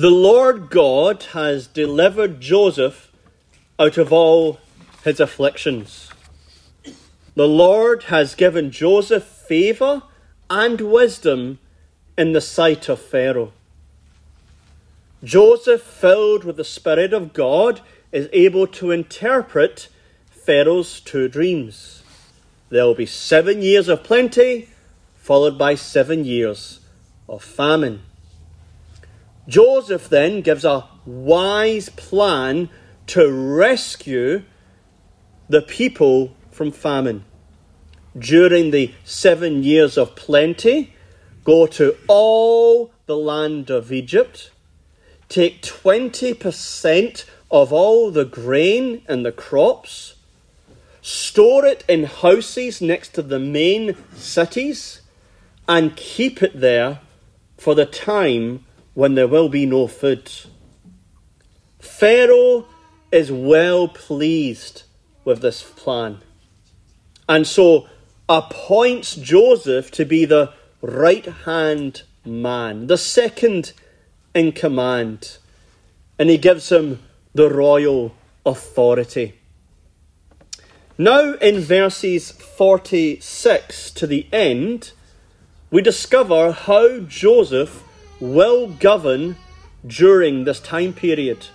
The Lord God has delivered Joseph out of all his afflictions. The Lord has given Joseph favour and wisdom in the sight of Pharaoh. Joseph, filled with the Spirit of God, is able to interpret Pharaoh's two dreams. There will be seven years of plenty, followed by seven years of famine. Joseph then gives a wise plan to rescue the people from famine. During the seven years of plenty, go to all the land of Egypt, take 20% of all the grain and the crops, store it in houses next to the main cities, and keep it there for the time when there will be no food. Pharaoh is well pleased with this plan, and so appoints Joseph to be the right hand man, the second in command, and he gives him the royal authority. Now, in verses 46 to the end, we discover how Joseph will govern during this time period.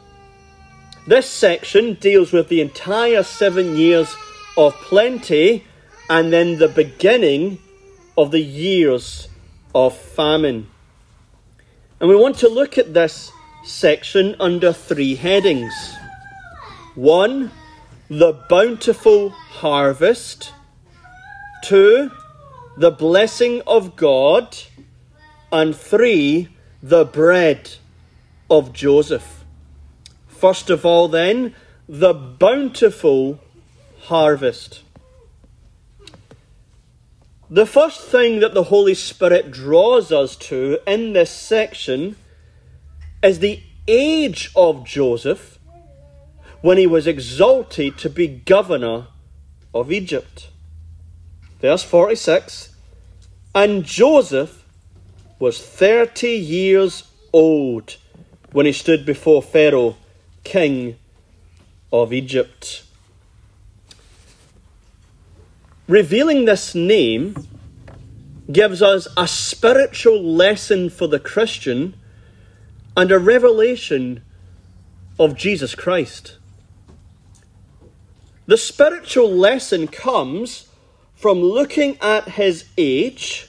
This section deals with the entire seven years of plenty and then the beginning of the years of famine. And we want to look at this section under three headings. One, the bountiful harvest. Two, the blessing of God. And three, the bread of Joseph. First of all, then, the bountiful harvest. The first thing that the Holy Spirit draws us to in this section is the age of Joseph when he was exalted to be governor of Egypt. Verse 46 And Joseph was 30 years old when he stood before Pharaoh, king of Egypt. Revealing this name gives us a spiritual lesson for the Christian and a revelation of Jesus Christ. The spiritual lesson comes from looking at his age,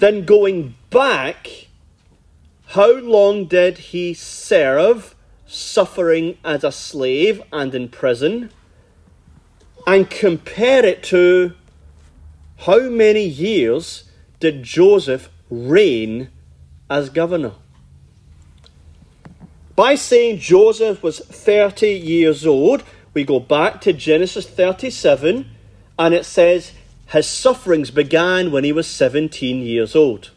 then going back. How long did he serve, suffering as a slave and in prison? and compare it to how many years did Joseph reign as governor? By saying Joseph was 30 years old, we go back to Genesis 37 and it says his sufferings began when he was 17 years old.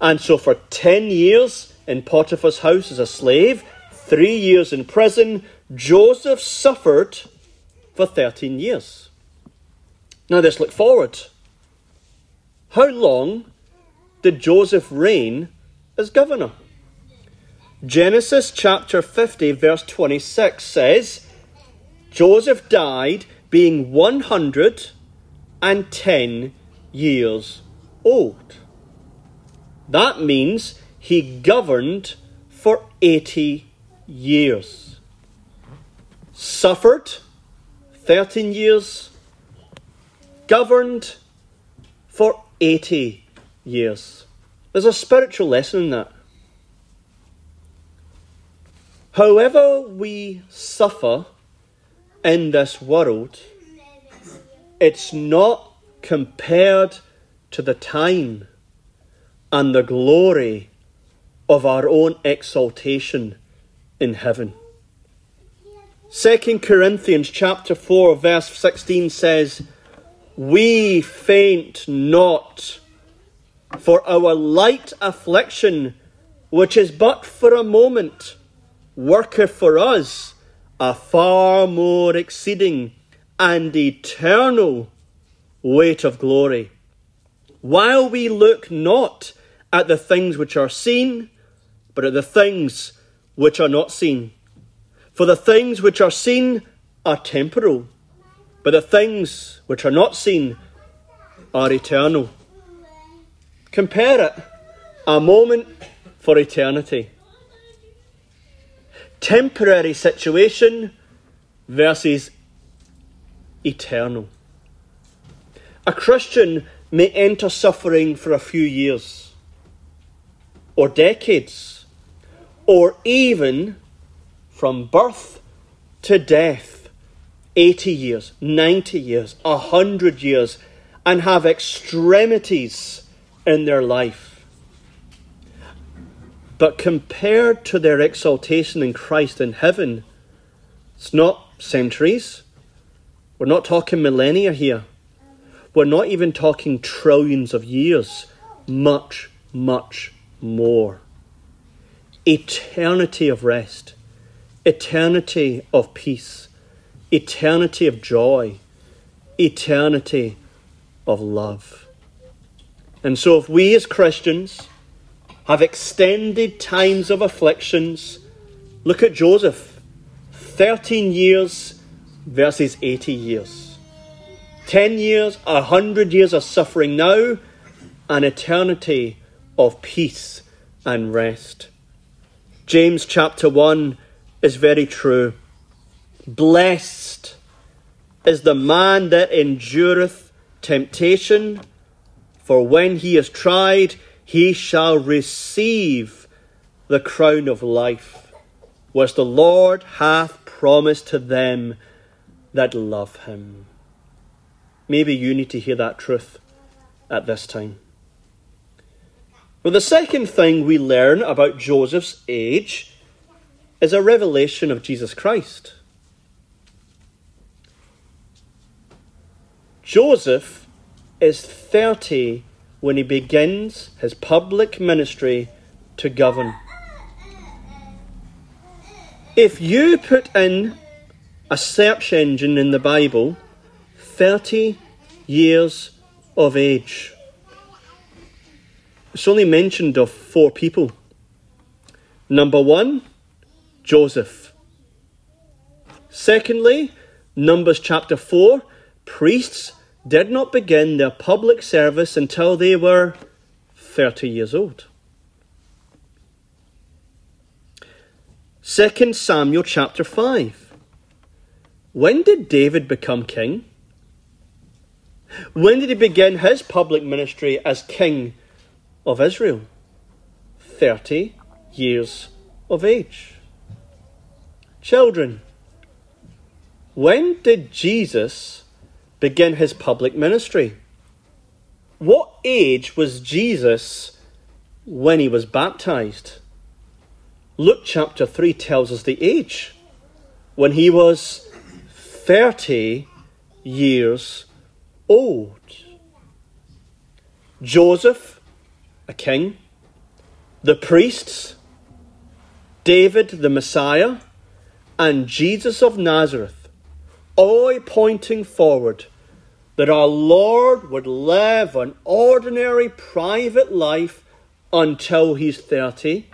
And so for 10 years in Potiphar's house as a slave, three years in prison, Joseph suffered for 13 years. Now let's look forward. How long did Joseph reign as governor? Genesis chapter 50, verse 26 says, Joseph died being 110 years old. That means he governed for 80 years. Suffered 13 years, governed for 80 years. There's a spiritual lesson in that. However, we suffer in this world, it's not compared to the time and the glory of our own exaltation in heaven. 2 Corinthians chapter 4 verse 16 says, We faint not, for our light affliction, which is but for a moment, worketh for us a far more exceeding and eternal weight of glory. While we look not at the things which are seen, but at the things which are not seen. For the things which are seen are temporal, but the things which are not seen are eternal. Compare it a moment for eternity. Temporary situation versus eternal. A Christian may enter suffering for a few years, or decades, or even from birth to death 80 years, 90 years, 100 years, and have extremities in their life. But compared to their exaltation in Christ in heaven, it's not centuries. We're not talking millennia here. We're not even talking trillions of years. Much, much more. Eternity of rest, eternity of peace, eternity of joy, eternity of love. And so, if we as Christians have extended times of afflictions, look at Joseph 13 years versus 80 years. 10 years, 100 years of suffering now, an eternity of peace and rest. James chapter 1 is very true. Blessed is the man that endureth temptation, for when he is tried, he shall receive the crown of life, which the Lord hath promised to them that love him. Maybe you need to hear that truth at this time. Well, the second thing we learn about Joseph's age is a revelation of Jesus Christ. Joseph is 30 when he begins his public ministry to govern. If you put in a search engine in the Bible, 30 years of age, it's only mentioned of four people. Number one, Joseph. Secondly, Numbers chapter 4, priests did not begin their public service until they were 30 years old. 2 Samuel chapter 5. When did David become king? When did he begin his public ministry as king of Israel? 30 years of age. Children, when did Jesus begin his public ministry? What age was Jesus when he was baptized? Luke chapter 3 tells us the age when he was 30 years old. Joseph, a king, the priests, David, the Messiah, and Jesus of Nazareth, all pointing forward that our Lord would live an ordinary private life until he's 30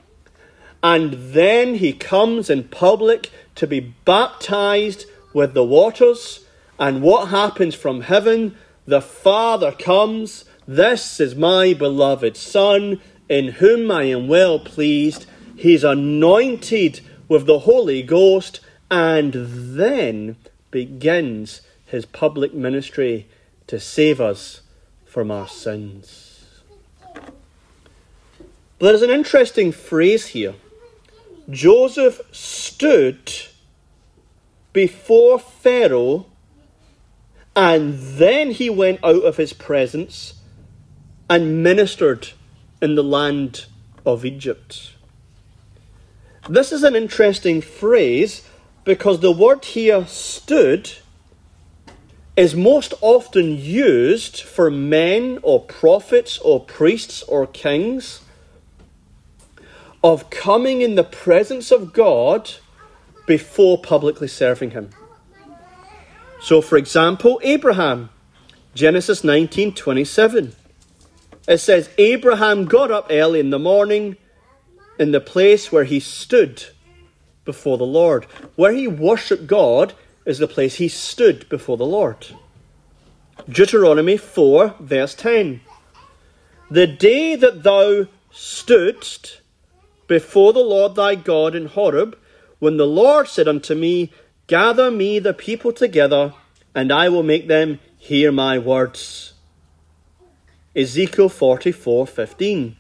and then he comes in public to be baptized with the waters. And what happens from heaven? The Father comes. This is my beloved Son, in whom I am well pleased. He's anointed with the Holy Ghost, and then begins his public ministry to save us from our sins. But there's an interesting phrase here Joseph stood before Pharaoh and then he went out of his presence and ministered in the land of Egypt. This is an interesting phrase because the word here stood is most often used for men or prophets or priests or kings of coming in the presence of God before publicly serving Him. So, for example, Abraham, Genesis 19 27. It says, Abraham got up early in the morning in the place where he stood before the Lord. Where he worshipped God is the place he stood before the Lord. Deuteronomy 4, verse 10. The day that thou stoodst before the Lord thy God in Horeb, when the Lord said unto me, Gather me the people together, and I will make them hear my words. Ezekiel 44 15.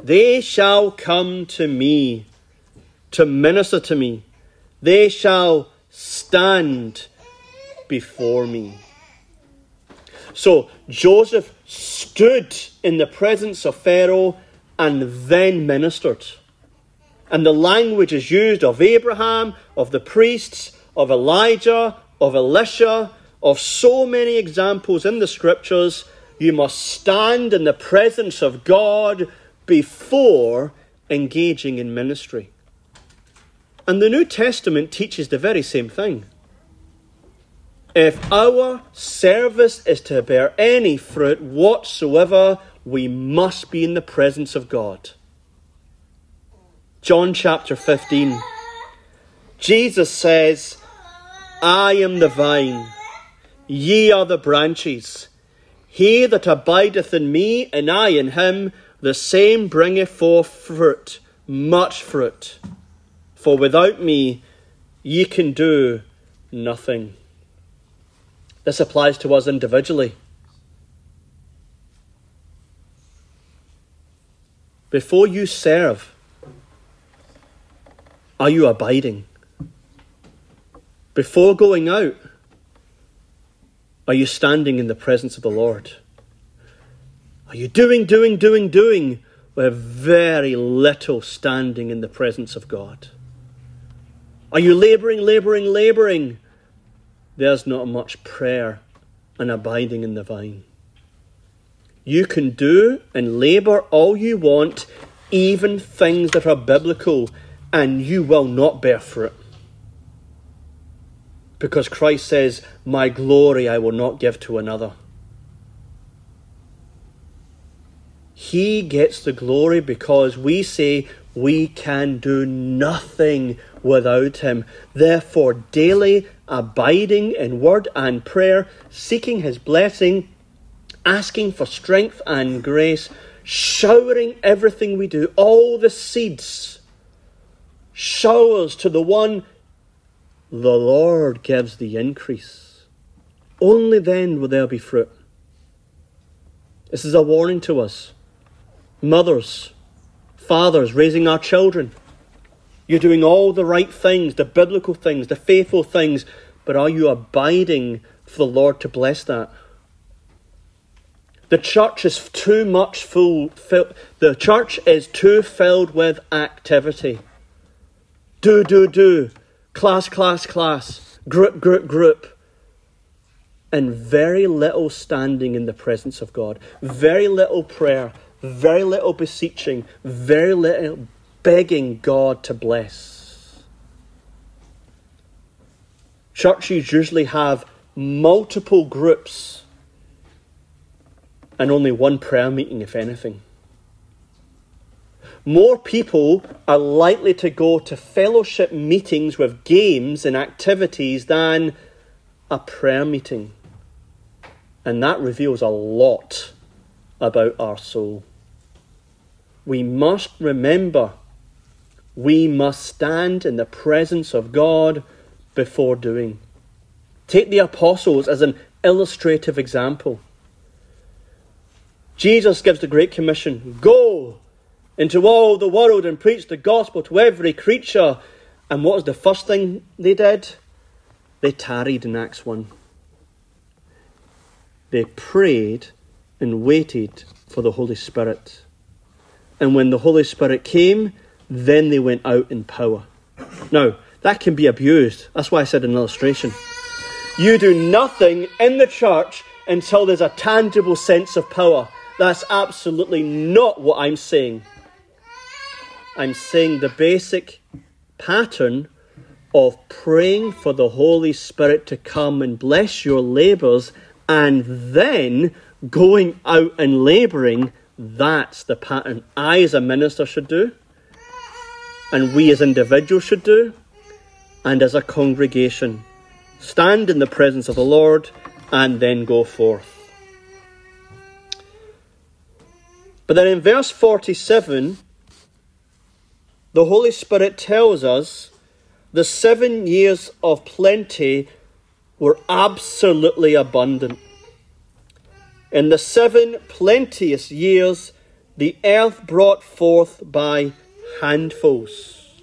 They shall come to me to minister to me. They shall stand before me. So Joseph stood in the presence of Pharaoh and then ministered. And the language is used of Abraham, of the priests, of Elijah, of Elisha, of so many examples in the scriptures. You must stand in the presence of God before engaging in ministry. And the New Testament teaches the very same thing. If our service is to bear any fruit whatsoever, we must be in the presence of God. John chapter 15. Jesus says, I am the vine, ye are the branches. He that abideth in me, and I in him, the same bringeth forth fruit, much fruit. For without me, ye can do nothing. This applies to us individually. Before you serve, are you abiding? Before going out, are you standing in the presence of the Lord? Are you doing, doing, doing, doing with very little standing in the presence of God? Are you labouring, labouring, labouring? There's not much prayer and abiding in the vine. You can do and labour all you want, even things that are biblical, and you will not bear fruit. Because Christ says, My glory I will not give to another. He gets the glory because we say we can do nothing without Him. Therefore, daily abiding in word and prayer, seeking His blessing, asking for strength and grace, showering everything we do, all the seeds, showers to the one the Lord gives the increase. Only then will there be fruit. This is a warning to us mothers, fathers raising our children. You're doing all the right things, the biblical things, the faithful things, but are you abiding for the Lord to bless that? The church is too much full. The church is too filled with activity. Do, do, do. Class, class, class. Group, group, group. And very little standing in the presence of God. Very little prayer very little beseeching, very little begging God to bless. Churches usually have multiple groups and only one prayer meeting, if anything. More people are likely to go to fellowship meetings with games and activities than a prayer meeting. And that reveals a lot about our soul. We must remember we must stand in the presence of God before doing. Take the apostles as an illustrative example. Jesus gives the Great Commission Go into all the world and preach the gospel to every creature. And what was the first thing they did? They tarried in Acts 1. They prayed and waited for the Holy Spirit. And when the Holy Spirit came, then they went out in power. Now, that can be abused. That's why I said an illustration. You do nothing in the church until there's a tangible sense of power. That's absolutely not what I'm saying. I'm saying the basic pattern of praying for the Holy Spirit to come and bless your labours and then going out and labouring, that's the pattern I, as a minister, should do, and we as individuals should do, and as a congregation. Stand in the presence of the Lord and then go forth. But then in verse 47, the Holy Spirit tells us the seven years of plenty were absolutely abundant. In the seven plenteous years, the earth brought forth by handfuls.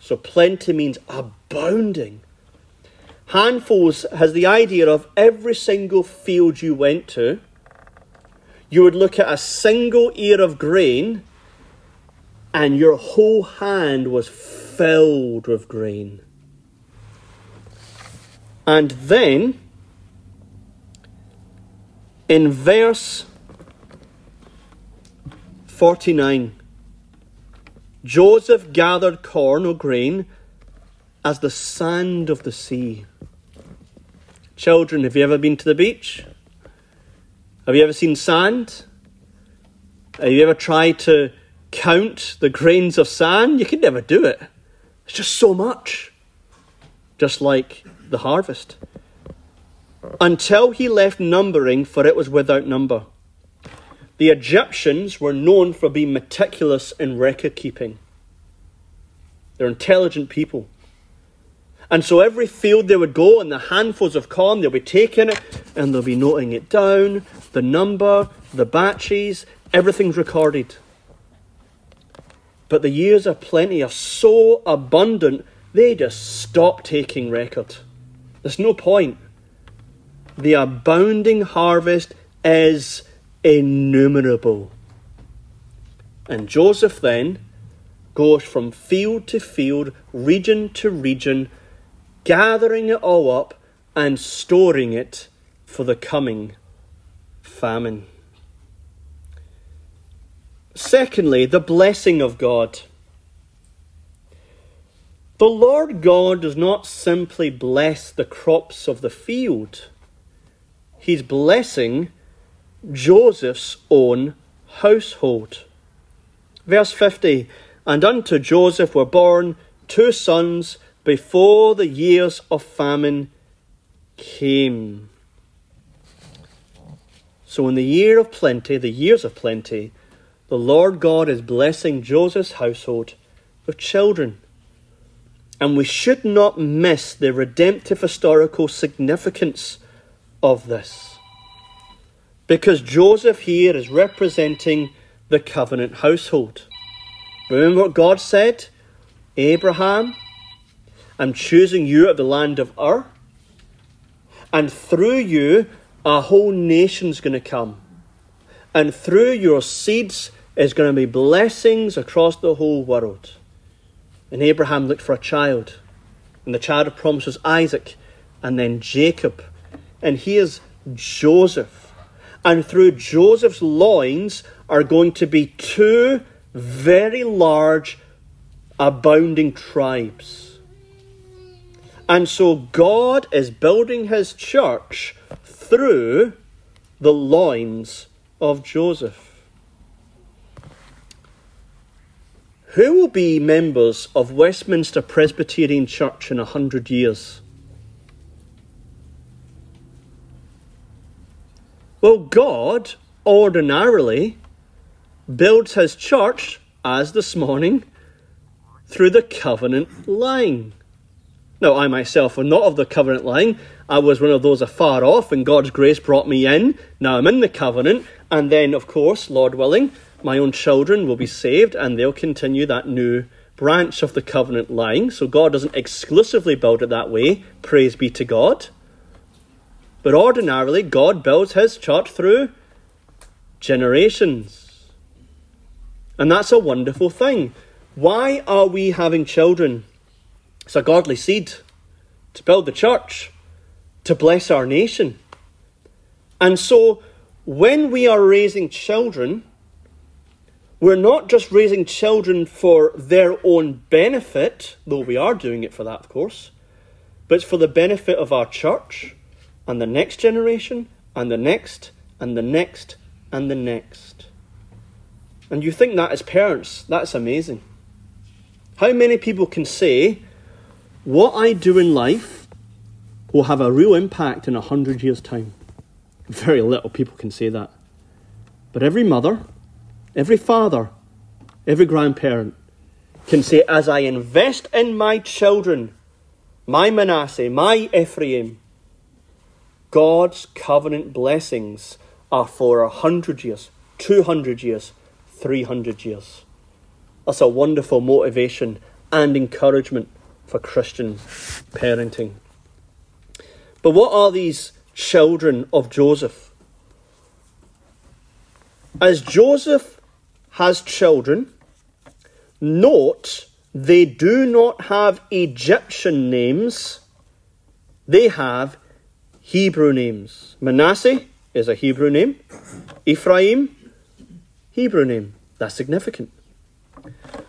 So plenty means abounding. Handfuls has the idea of every single field you went to, you would look at a single ear of grain, and your whole hand was filled with grain. And then, in verse 49, Joseph gathered corn or grain as the sand of the sea. Children, have you ever been to the beach? Have you ever seen sand? Have you ever tried to count the grains of sand? You can never do it. It's just so much. Just like the harvest. Until he left numbering, for it was without number. The Egyptians were known for being meticulous in record keeping. They're intelligent people. And so every field they would go and the handfuls of corn, they'll be taking it and they'll be noting it down, the number, the batches, everything's recorded. But the years of plenty are so abundant, they just stop taking record. There's no point. The abounding harvest is innumerable. And Joseph then goes from field to field, region to region, gathering it all up and storing it for the coming famine. Secondly, the blessing of God. The Lord God does not simply bless the crops of the field, He's blessing Joseph's own household. Verse 50 And unto Joseph were born two sons before the years of famine came. So, in the year of plenty, the years of plenty, the Lord God is blessing Joseph's household with children. And we should not miss the redemptive historical significance of this. Because Joseph here is representing the covenant household. Remember what God said? Abraham, I'm choosing you at the land of Ur, and through you, a whole nation's going to come. And through your seeds is going to be blessings across the whole world. And Abraham looked for a child. And the child of promise was Isaac, and then Jacob. And here's Joseph. And through Joseph's loins are going to be two very large, abounding tribes. And so God is building his church through the loins of Joseph. Who will be members of Westminster Presbyterian Church in a hundred years? Well, God ordinarily builds his church, as this morning, through the covenant line. Now, I myself am not of the covenant line. I was one of those afar off, and God's grace brought me in. Now I'm in the covenant, and then, of course, Lord willing, my own children will be saved, and they'll continue that new branch of the covenant line. So God doesn't exclusively build it that way. Praise be to God. But ordinarily, God builds his church through generations. And that's a wonderful thing. Why are we having children? It's a godly seed to build the church, to bless our nation. And so, when we are raising children, we're not just raising children for their own benefit, though we are doing it for that, of course, but it's for the benefit of our church and the next generation and the next and the next and the next. And you think that as parents, that's amazing. How many people can say, what I do in life will have a real impact in a hundred years' time? Very little people can say that. But every mother, every father, every grandparent can say, as I invest in my children, my Manasseh, my Ephraim, God's covenant blessings are for a hundred years, two hundred years, three hundred years. That's a wonderful motivation and encouragement for Christian parenting. But what are these children of Joseph? As Joseph has children, note they do not have Egyptian names, they have Hebrew names. Manasseh is a Hebrew name, Ephraim, Hebrew name. That's significant.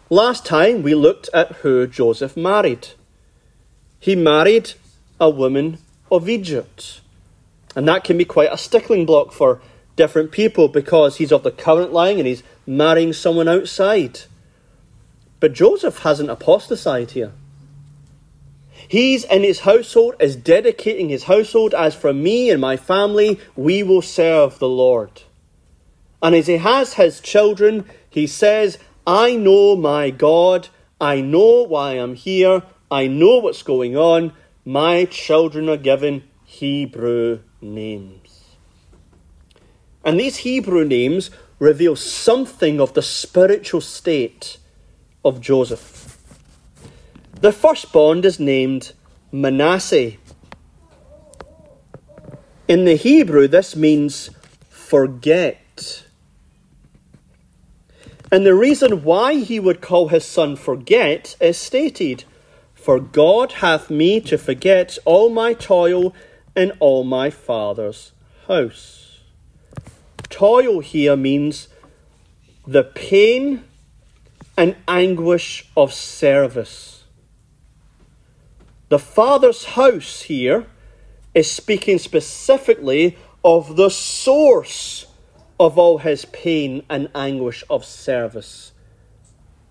Last time we looked at who Joseph married. He married a woman of Egypt. And that can be quite a stickling block for different people because he's of the current line and he's marrying someone outside. But Joseph hasn't apostatized here. He's in his household, is dedicating his household as for me and my family, we will serve the Lord. And as he has his children, he says, I know my God, I know why I'm here, I know what's going on. My children are given Hebrew names. And these Hebrew names reveal something of the spiritual state of Joseph. The firstborn is named Manasseh. In the Hebrew, this means forget. And the reason why he would call his son forget is stated For God hath me to forget all my toil in all my father's house. Toil here means the pain and anguish of service. The Father's house here is speaking specifically of the source of all his pain and anguish of service.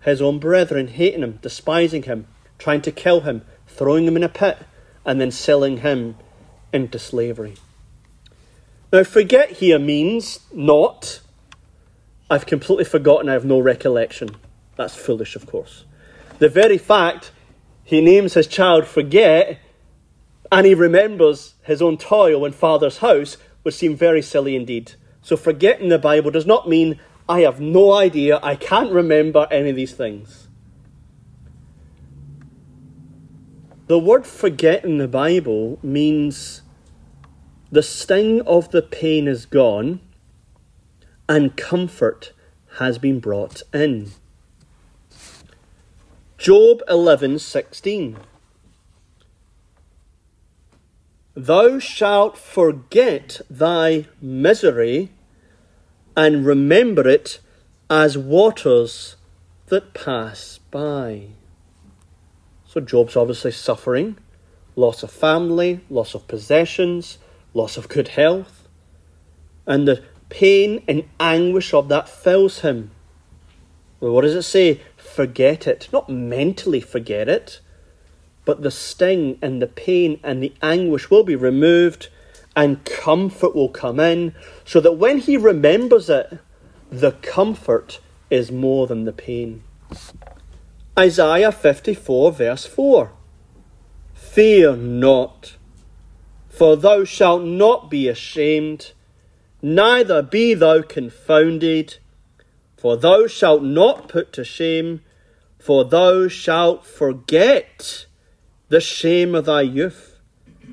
His own brethren hating him, despising him, trying to kill him, throwing him in a pit, and then selling him into slavery. Now, forget here means not, I've completely forgotten, I have no recollection. That's foolish, of course. The very fact he names his child Forget and he remembers his own toil in Father's house would seem very silly indeed. So, forget in the Bible does not mean I have no idea, I can't remember any of these things. The word forget in the Bible means the sting of the pain is gone and comfort has been brought in. Job 11:16 Thou shalt forget thy misery and remember it as waters that pass by. So Job's obviously suffering loss of family, loss of possessions, loss of good health, and the pain and anguish of that fills him. Well, what does it say? forget it, not mentally forget it, but the sting and the pain and the anguish will be removed and comfort will come in, so that when he remembers it, the comfort is more than the pain. Isaiah 54, verse 4 Fear not, for thou shalt not be ashamed, neither be thou confounded for thou shalt not put to shame, for thou shalt forget the shame of thy youth,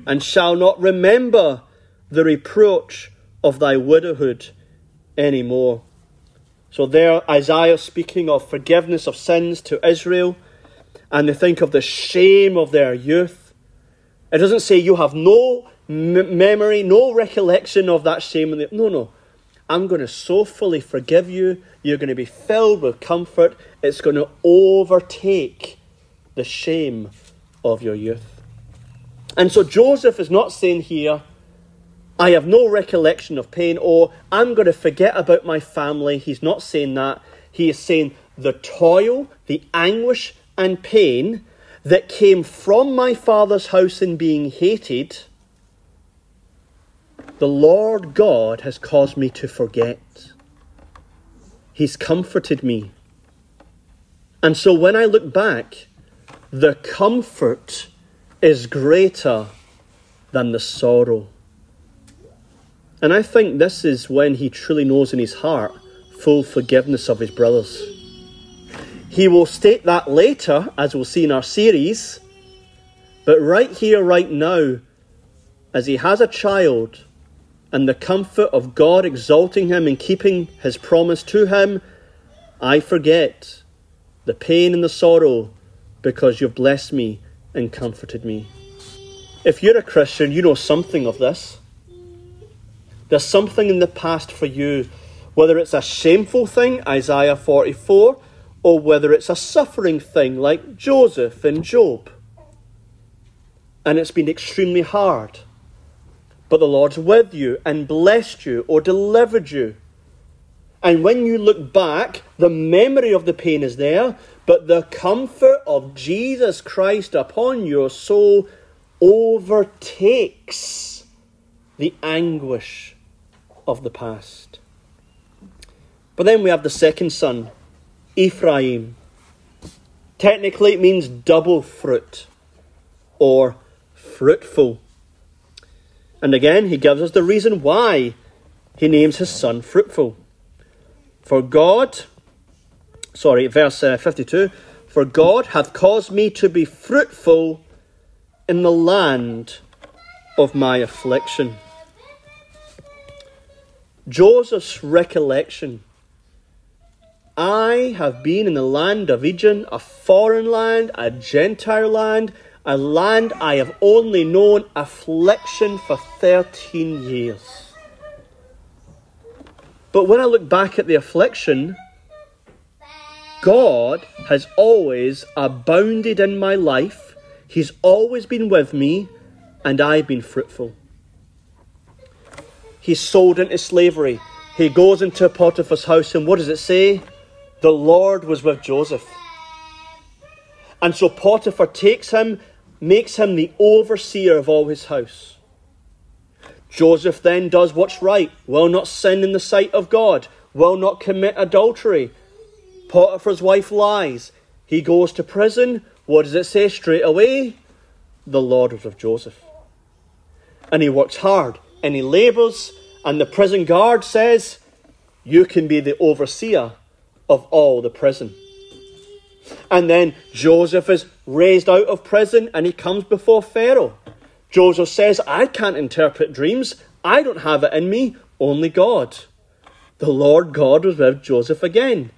and shall not remember the reproach of thy widowhood any more. So there, Isaiah speaking of forgiveness of sins to Israel, and they think of the shame of their youth. It doesn't say you have no m- memory, no recollection of that shame. No, no. I'm going to so fully forgive you. You're going to be filled with comfort. It's going to overtake the shame of your youth. And so Joseph is not saying here, I have no recollection of pain, or I'm going to forget about my family. He's not saying that. He is saying the toil, the anguish, and pain that came from my father's house in being hated, the Lord God has caused me to forget. He's comforted me. And so when I look back, the comfort is greater than the sorrow. And I think this is when he truly knows in his heart full forgiveness of his brothers. He will state that later, as we'll see in our series, but right here, right now, as he has a child and the comfort of God exalting him and keeping his promise to him, I forget the pain and the sorrow because you've blessed me and comforted me. If you're a Christian, you know something of this. There's something in the past for you, whether it's a shameful thing, Isaiah 44, or whether it's a suffering thing like Joseph and Job. And it's been extremely hard. But the Lord's with you and blessed you or delivered you. And when you look back, the memory of the pain is there, but the comfort of Jesus Christ upon your soul overtakes the anguish of the past. But then we have the second son, Ephraim. Technically, it means double fruit or fruitful. And again, he gives us the reason why he names his son fruitful. For God, sorry, verse uh, 52 For God hath caused me to be fruitful in the land of my affliction. Joseph's recollection. I have been in the land of Egypt, a foreign land, a Gentile land, a land I have only known affliction for 13 years. But when I look back at the affliction, God has always abounded in my life. He's always been with me, and I've been fruitful. He's sold into slavery. He goes into Potiphar's house, and what does it say? The Lord was with Joseph. And so Potiphar takes him, makes him the overseer of all his house. Joseph then does what's right, will not sin in the sight of God, will not commit adultery. Potiphar's wife lies. He goes to prison. What does it say straight away? The Lord with Joseph. And he works hard and he labours, and the prison guard says, You can be the overseer of all the prison. And then Joseph is raised out of prison and he comes before Pharaoh. Joseph says, I can't interpret dreams. I don't have it in me, only God. The Lord God was with Joseph again,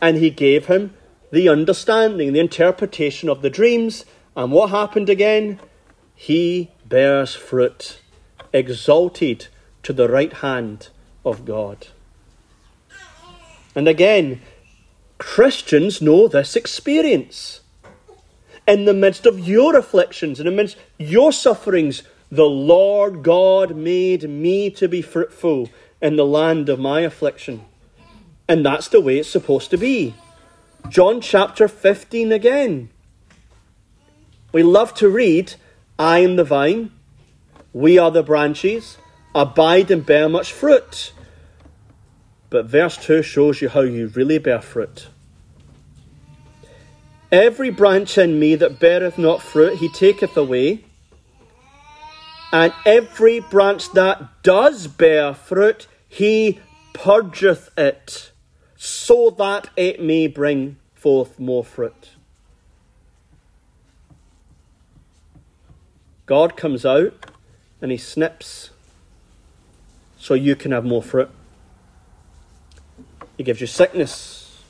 and he gave him the understanding, the interpretation of the dreams. And what happened again? He bears fruit, exalted to the right hand of God. And again, Christians know this experience. In the midst of your afflictions, in the midst of your sufferings, the Lord God made me to be fruitful in the land of my affliction. And that's the way it's supposed to be. John chapter 15 again. We love to read, I am the vine, we are the branches, abide and bear much fruit. But verse 2 shows you how you really bear fruit. Every branch in me that beareth not fruit, he taketh away. And every branch that does bear fruit, he purgeth it, so that it may bring forth more fruit. God comes out and he snips so you can have more fruit. He gives you sickness,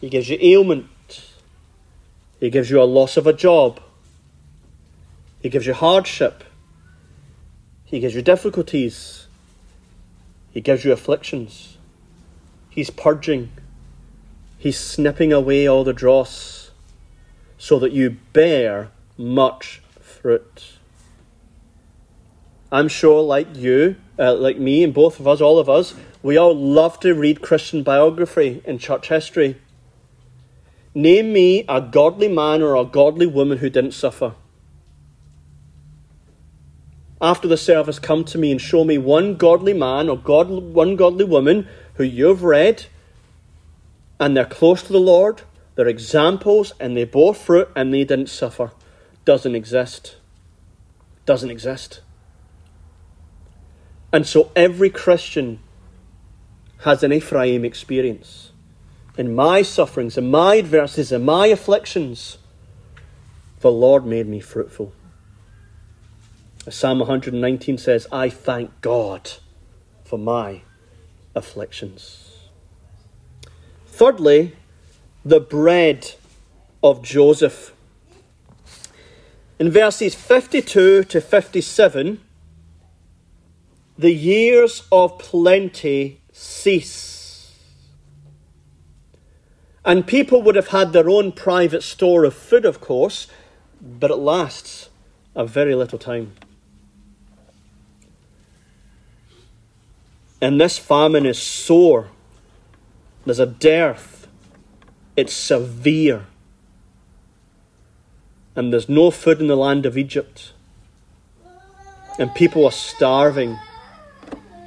he gives you ailment, he gives you a loss of a job. He gives you hardship. He gives you difficulties. He gives you afflictions. He's purging. He's snipping away all the dross so that you bear much fruit. I'm sure, like you, uh, like me, and both of us, all of us, we all love to read Christian biography and church history. Name me a godly man or a godly woman who didn't suffer. After the service, come to me and show me one godly man or God, one godly woman who you've read and they're close to the Lord, they're examples, and they bore fruit and they didn't suffer. Doesn't exist. Doesn't exist. And so every Christian has an Ephraim experience. In my sufferings, in my adversities, in my afflictions, the Lord made me fruitful. Psalm 119 says, I thank God for my afflictions. Thirdly, the bread of Joseph. In verses 52 to 57, the years of plenty cease. And people would have had their own private store of food, of course, but it lasts a very little time. And this famine is sore there's a dearth. It's severe. And there's no food in the land of Egypt. And people are starving.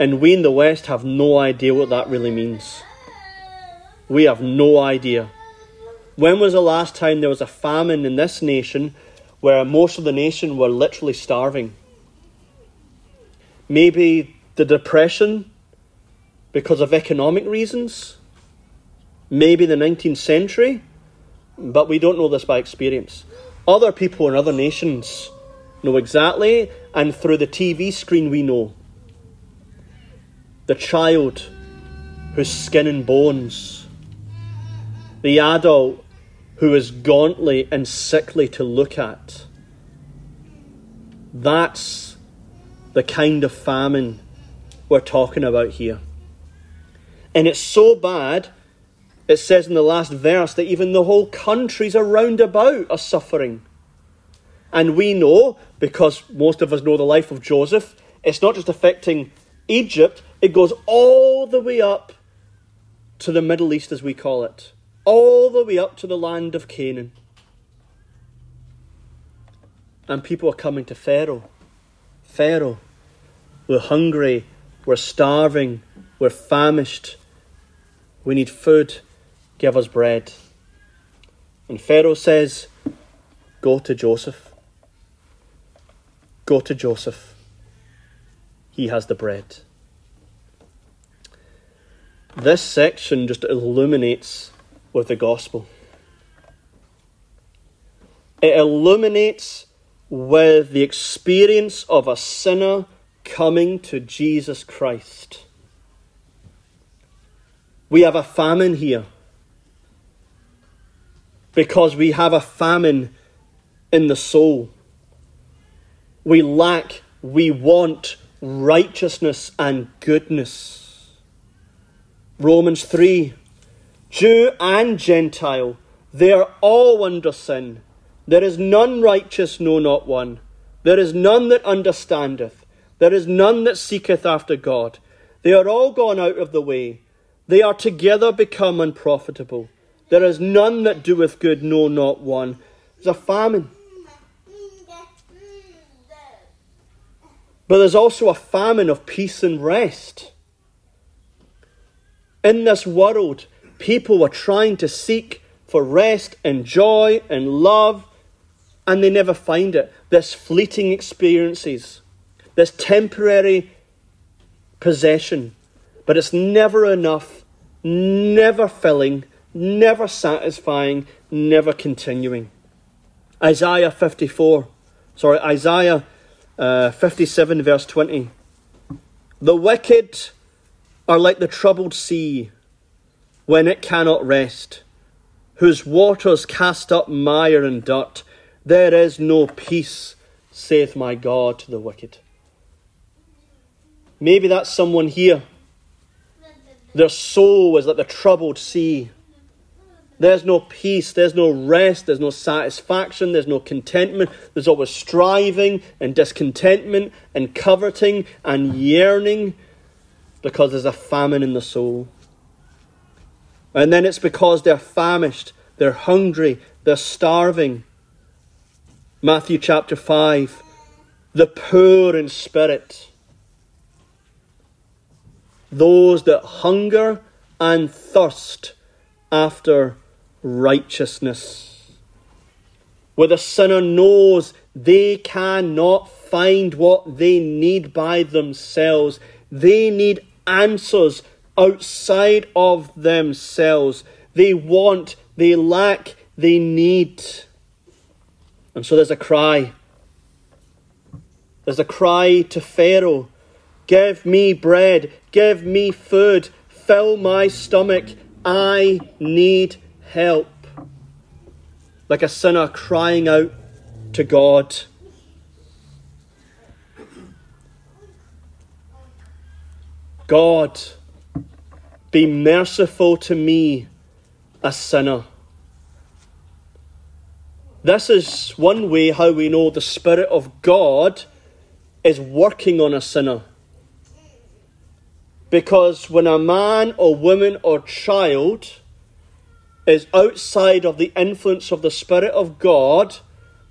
And we in the West have no idea what that really means. We have no idea. When was the last time there was a famine in this nation where most of the nation were literally starving? Maybe the Depression because of economic reasons? maybe the 19th century, but we don't know this by experience. Other people in other nations know exactly, and through the TV screen, we know. The child who's skin and bones, the adult who is gauntly and sickly to look at. That's the kind of famine we're talking about here. And it's so bad it says in the last verse that even the whole countries around about are suffering. And we know, because most of us know the life of Joseph, it's not just affecting Egypt, it goes all the way up to the Middle East, as we call it, all the way up to the land of Canaan. And people are coming to Pharaoh. Pharaoh, we're hungry, we're starving, we're famished, we need food. Give us bread. And Pharaoh says, Go to Joseph. Go to Joseph. He has the bread. This section just illuminates with the gospel. It illuminates with the experience of a sinner coming to Jesus Christ. We have a famine here because we have a famine in the soul. We lack, we want righteousness and goodness. Romans 3 Jew and Gentile, they are all under sin. There is none righteous, no, not one. There is none that understandeth. There is none that seeketh after God. They are all gone out of the way. They are together become unprofitable. There is none that doeth good, no, not one. There's a famine. But there's also a famine of peace and rest. In this world, people are trying to seek for rest and joy and love, and they never find it. This fleeting experiences, this temporary possession, but it's never enough, never filling, never satisfying, never continuing. Isaiah 54, sorry, Isaiah uh, 57, verse 20. The wicked are like the troubled sea when it cannot rest, whose waters cast up mire and dirt. There is no peace, saith my God to the wicked. Maybe that's someone here. Their soul is like the troubled sea There's no peace, there's no rest, there's no satisfaction, there's no contentment. There's always striving and discontentment and coveting and yearning because there's a famine in the soul. And then it's because they're famished, they're hungry, they're starving. Matthew chapter 5 the poor in spirit, those that hunger and thirst after righteousness. Where the sinner knows they cannot find what they need by themselves, they need answers outside of themselves. They want, they lack, they need. And so there's a cry. There's a cry to Pharaoh Give me bread, give me food, fill my stomach. I need help. Like a sinner crying out to God. God, be merciful to me, a sinner. This is one way how we know the Spirit of God is working on a sinner. Because when a man or woman or child is outside of the influence of the Spirit of God,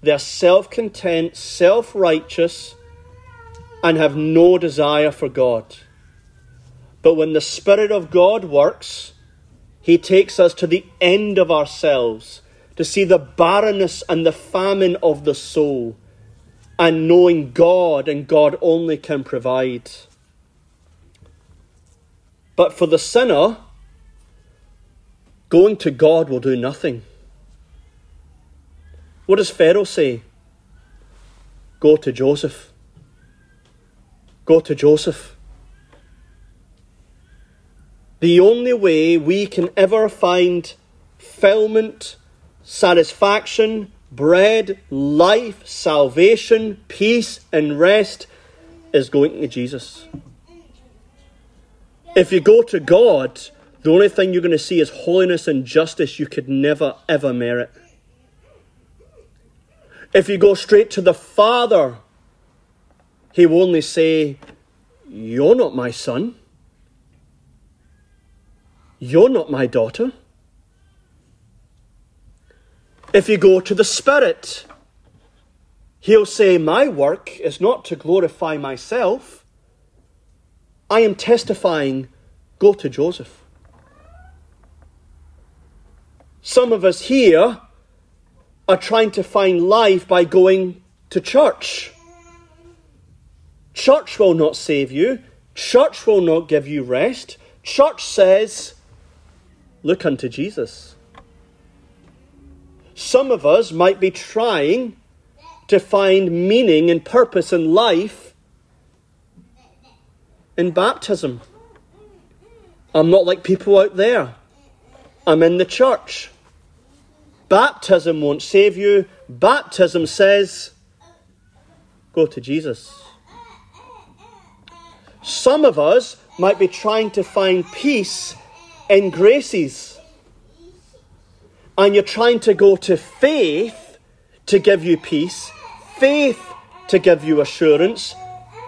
they're self content, self righteous, and have no desire for God. But when the Spirit of God works, He takes us to the end of ourselves to see the barrenness and the famine of the soul and knowing God and God only can provide. But for the sinner, going to God will do nothing. What does Pharaoh say? Go to Joseph. Go to Joseph. The only way we can ever find fulfillment, satisfaction, bread, life, salvation, peace, and rest is going to Jesus. If you go to God, the only thing you're going to see is holiness and justice you could never, ever merit. If you go straight to the Father, He will only say, You're not my son. You're not my daughter. If you go to the Spirit, He'll say, My work is not to glorify myself. I am testifying, go to Joseph. Some of us here are trying to find life by going to church. Church will not save you. Church will not give you rest. Church says, look unto Jesus. Some of us might be trying to find meaning and purpose in life in baptism. I'm not like people out there. I'm in the church. Baptism won't save you. Baptism says, go to Jesus. Some of us might be trying to find peace in graces and you're trying to go to faith to give you peace, faith to give you assurance,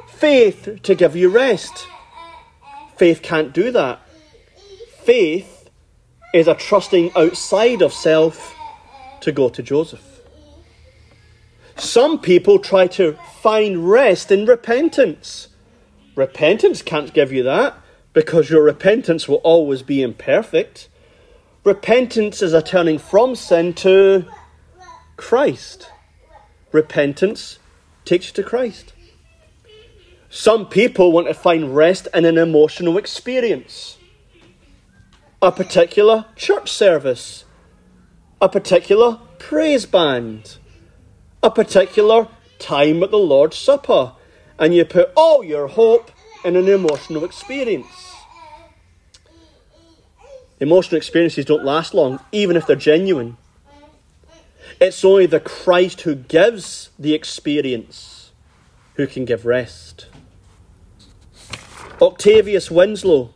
faith to give you rest. Faith can't do that. Faith is a trusting outside of self to go to Joseph. Some people try to find rest in repentance. Repentance can't give you that because your repentance will always be imperfect. Repentance is a turning from sin to Christ. Repentance takes you to Christ. Some people want to find rest in an emotional experience, a particular church service, a particular praise band, a particular time at the Lord's Supper, and you put all your hope in an emotional experience. Emotional experiences don't last long, even if they're genuine. It's only the Christ who gives the experience who can give rest. Octavius Winslow,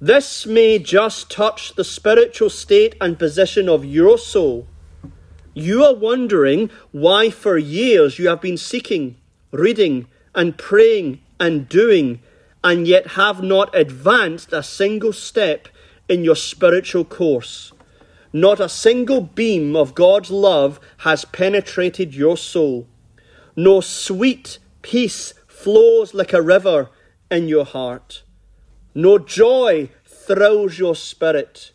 This may just touch the spiritual state and position of your soul. You are wondering why, for years, you have been seeking, reading, and praying and doing, and yet have not advanced a single step in your spiritual course. Not a single beam of God's love has penetrated your soul. No sweet peace flows like a river in your heart. No joy thrills your spirit.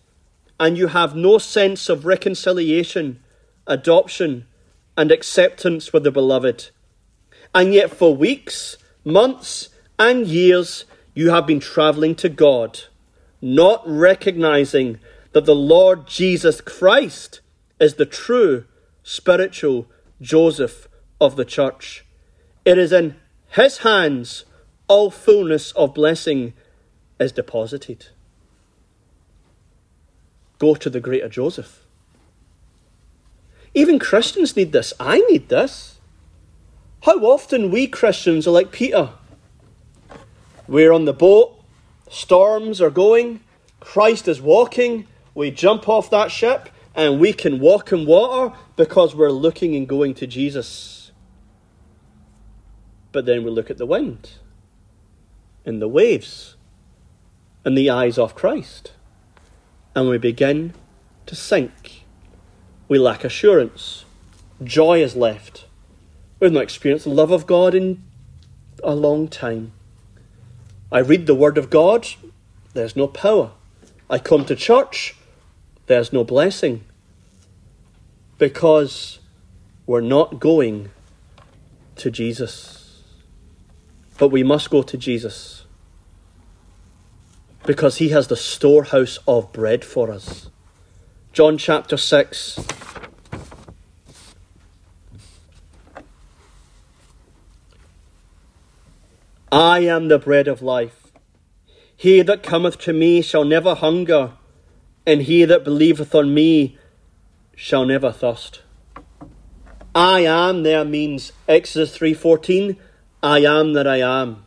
And you have no sense of reconciliation, adoption, and acceptance with the beloved. And yet, for weeks, months, and years, you have been traveling to God, not recognizing that the Lord Jesus Christ is the true spiritual Joseph of the church. It is in his hands all fullness of blessing is deposited. Go to the greater Joseph. Even Christians need this. I need this. How often we Christians are like Peter. We're on the boat, storms are going, Christ is walking, we jump off that ship and we can walk in water because we're looking and going to Jesus. But then we look at the wind and the waves and the eyes of Christ and we begin to sink. We lack assurance. Joy is left. We've not experienced the love of God in a long time. I read the Word of God, there's no power. I come to church, there's no blessing because we're not going to Jesus. But we must go to Jesus because he has the storehouse of bread for us. John chapter 6. I am the bread of life. He that cometh to me shall never hunger and he that believeth on me shall never thirst. I am there means Exodus 3:14, I am that I am.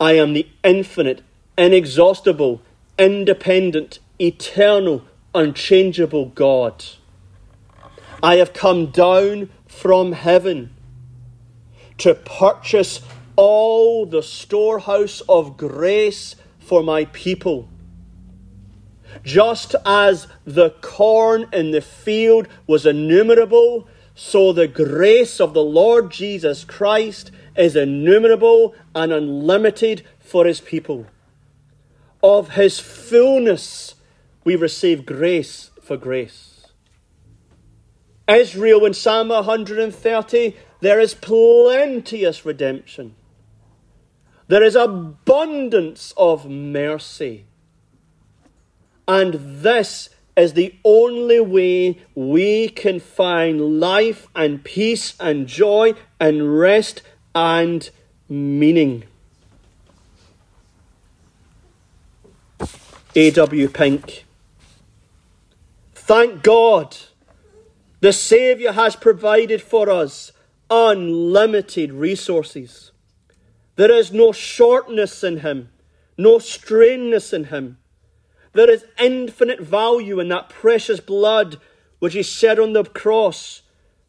I am the infinite, inexhaustible, independent, eternal, unchangeable God. I have come down from heaven to purchase all the storehouse of grace for my people just as the corn in the field was innumerable, so the grace of the Lord Jesus Christ is innumerable and unlimited for his people. Of his fullness we receive grace for grace. Israel in Psalm 130, there is plenteous redemption. There is abundance of mercy. And this is the only way we can find life and peace and joy and rest and meaning. A.W. Pink. Thank God the Saviour has provided for us unlimited resources. There is no shortness in Him, no strainness in Him. There is infinite value in that precious blood which He shed on the cross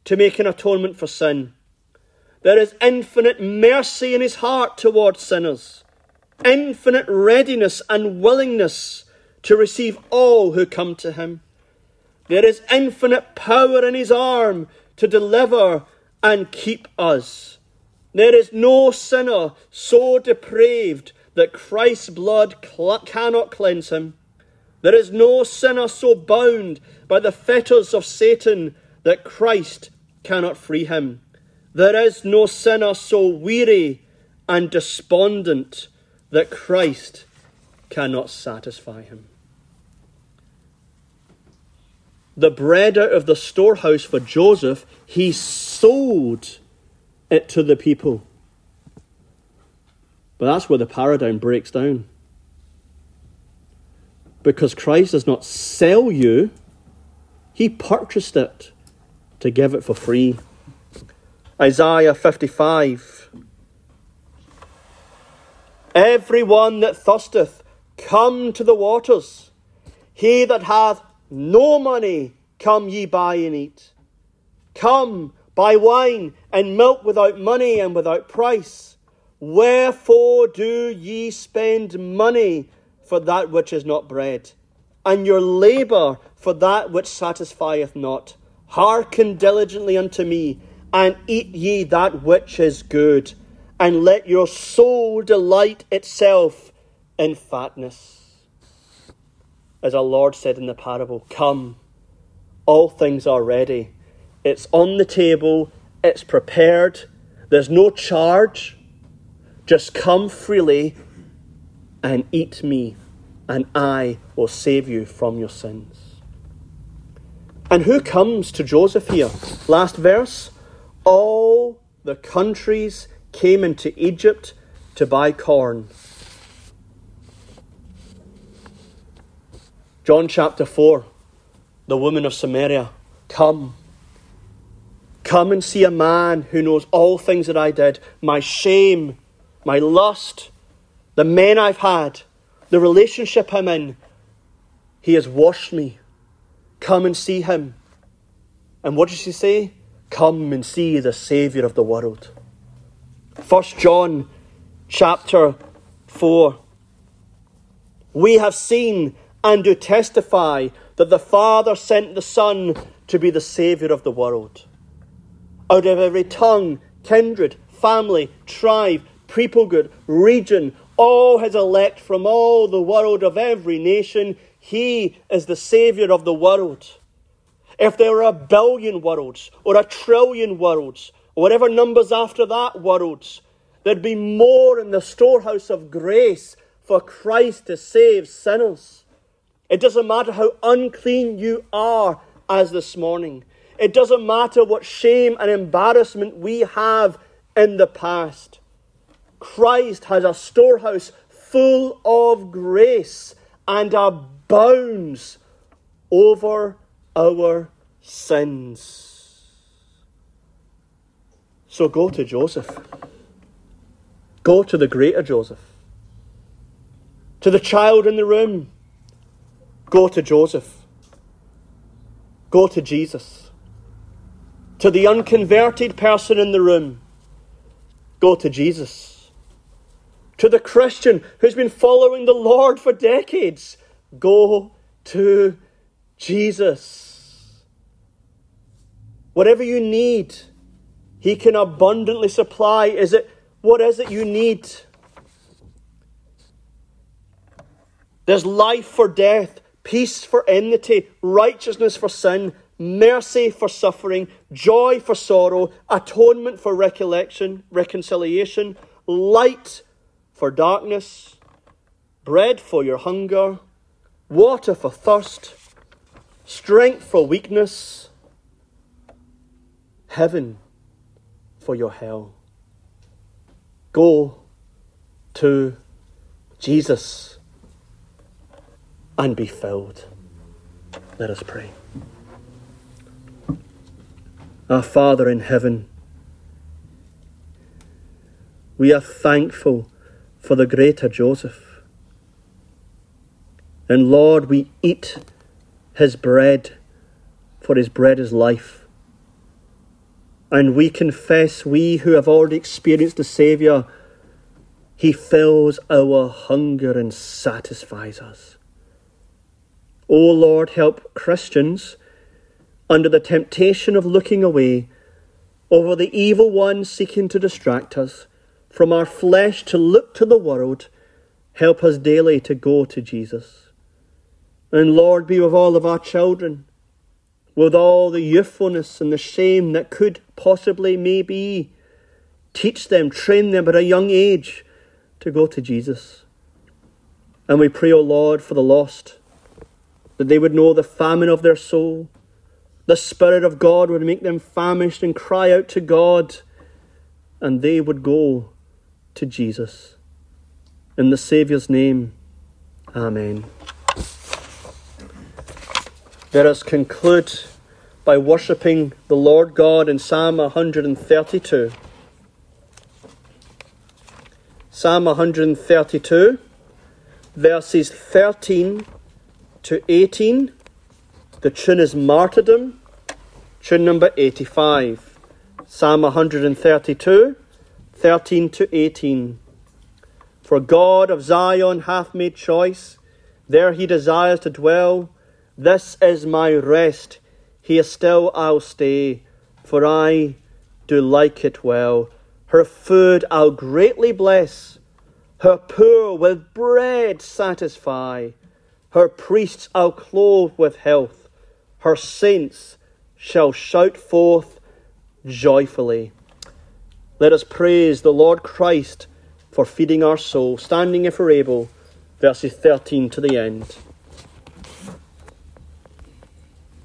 to make an atonement for sin. There is infinite mercy in His heart towards sinners, infinite readiness and willingness to receive all who come to Him. There is infinite power in His arm to deliver and keep us. There is no sinner so depraved that Christ's blood cl- cannot cleanse him. There is no sinner so bound by the fetters of Satan that Christ cannot free him. There is no sinner so weary and despondent that Christ cannot satisfy him. The bread out of the storehouse for Joseph, he sold it to the people. But that's where the paradigm breaks down because Christ does not sell you, he purchased it to give it for free. Isaiah 55. Everyone that thirsteth, Come to the waters. He that hath no money, come ye buy and eat. Come, buy wine and milk without money and without price. Wherefore do ye spend money for that which is not bread, and your labour for that which satisfieth not? Hearken diligently unto me, and eat ye that which is good, and let your soul delight itself in fatness. As our Lord said in the parable, Come, all things are ready. It's on the table, it's prepared, there's no charge. Just come freely and eat me, and I will save you from your sins. And who comes to Joseph here? Last verse. All the countries came into Egypt to buy corn. John chapter 4, the woman of Samaria, come. Come and see a man who knows all things that I did, my shame, my lust, the men I've had, the relationship I'm in. He has washed me. Come and see him. And what does she say? Come and see the Saviour of the world. First John chapter 4. We have seen and do testify that the Father sent the Son to be the Saviour of the world. Out of every tongue, kindred, family, tribe, people group, region, all his elect from all the world of every nation, he is the Saviour of the world. If there were a billion worlds, or a trillion worlds, or whatever numbers after that worlds, there'd be more in the storehouse of grace for Christ to save sinners. It doesn't matter how unclean you are as this morning. It doesn't matter what shame and embarrassment we have in the past. Christ has a storehouse full of grace and abounds over our sins. So go to Joseph. Go to the greater Joseph. To the child in the room Go to Joseph. Go to Jesus. To the unconverted person in the room, go to Jesus. To the Christian who's been following the Lord for decades, go to Jesus. Whatever you need, He can abundantly supply. Is it what is it you need? There's life for death peace for enmity, righteousness for sin, mercy for suffering, joy for sorrow, atonement for recollection, reconciliation, light for darkness, bread for your hunger, water for thirst, strength for weakness, heaven for your hell. Go to Jesus and be filled. Let us pray. Our Father in heaven, we are thankful for the greater Joseph. And Lord, we eat his bread, for his bread is life. And we confess, we who have already experienced the Saviour, he fills our hunger and satisfies us. O Lord, help Christians under the temptation of looking away over the evil one seeking to distract us from our flesh to look to the world. Help us daily to go to Jesus. And Lord, be with all of our children, with all the youthfulness and the shame that could possibly maybe teach them, train them at a young age to go to Jesus. And we pray, O Lord, for the lost that they would know the famine of their soul. The Spirit of God would make them famished and cry out to God, and they would go to Jesus. In the Saviour's name, Amen. Let us conclude by worshipping the Lord God in Psalm 132. Psalm 132 verses 13 to 18. The tune is Martyrdom, tune number 85. Psalm 132, 13 to 18. For God of Zion hath made choice, there he desires to dwell. This is my rest, here still I'll stay, for I do like it well. Her food I'll greatly bless, her poor with bread satisfy, her priests I'll clothe with health, her saints shall shout forth joyfully. Let us praise the Lord Christ for feeding our soul, standing if we're able, verses 13 to the end.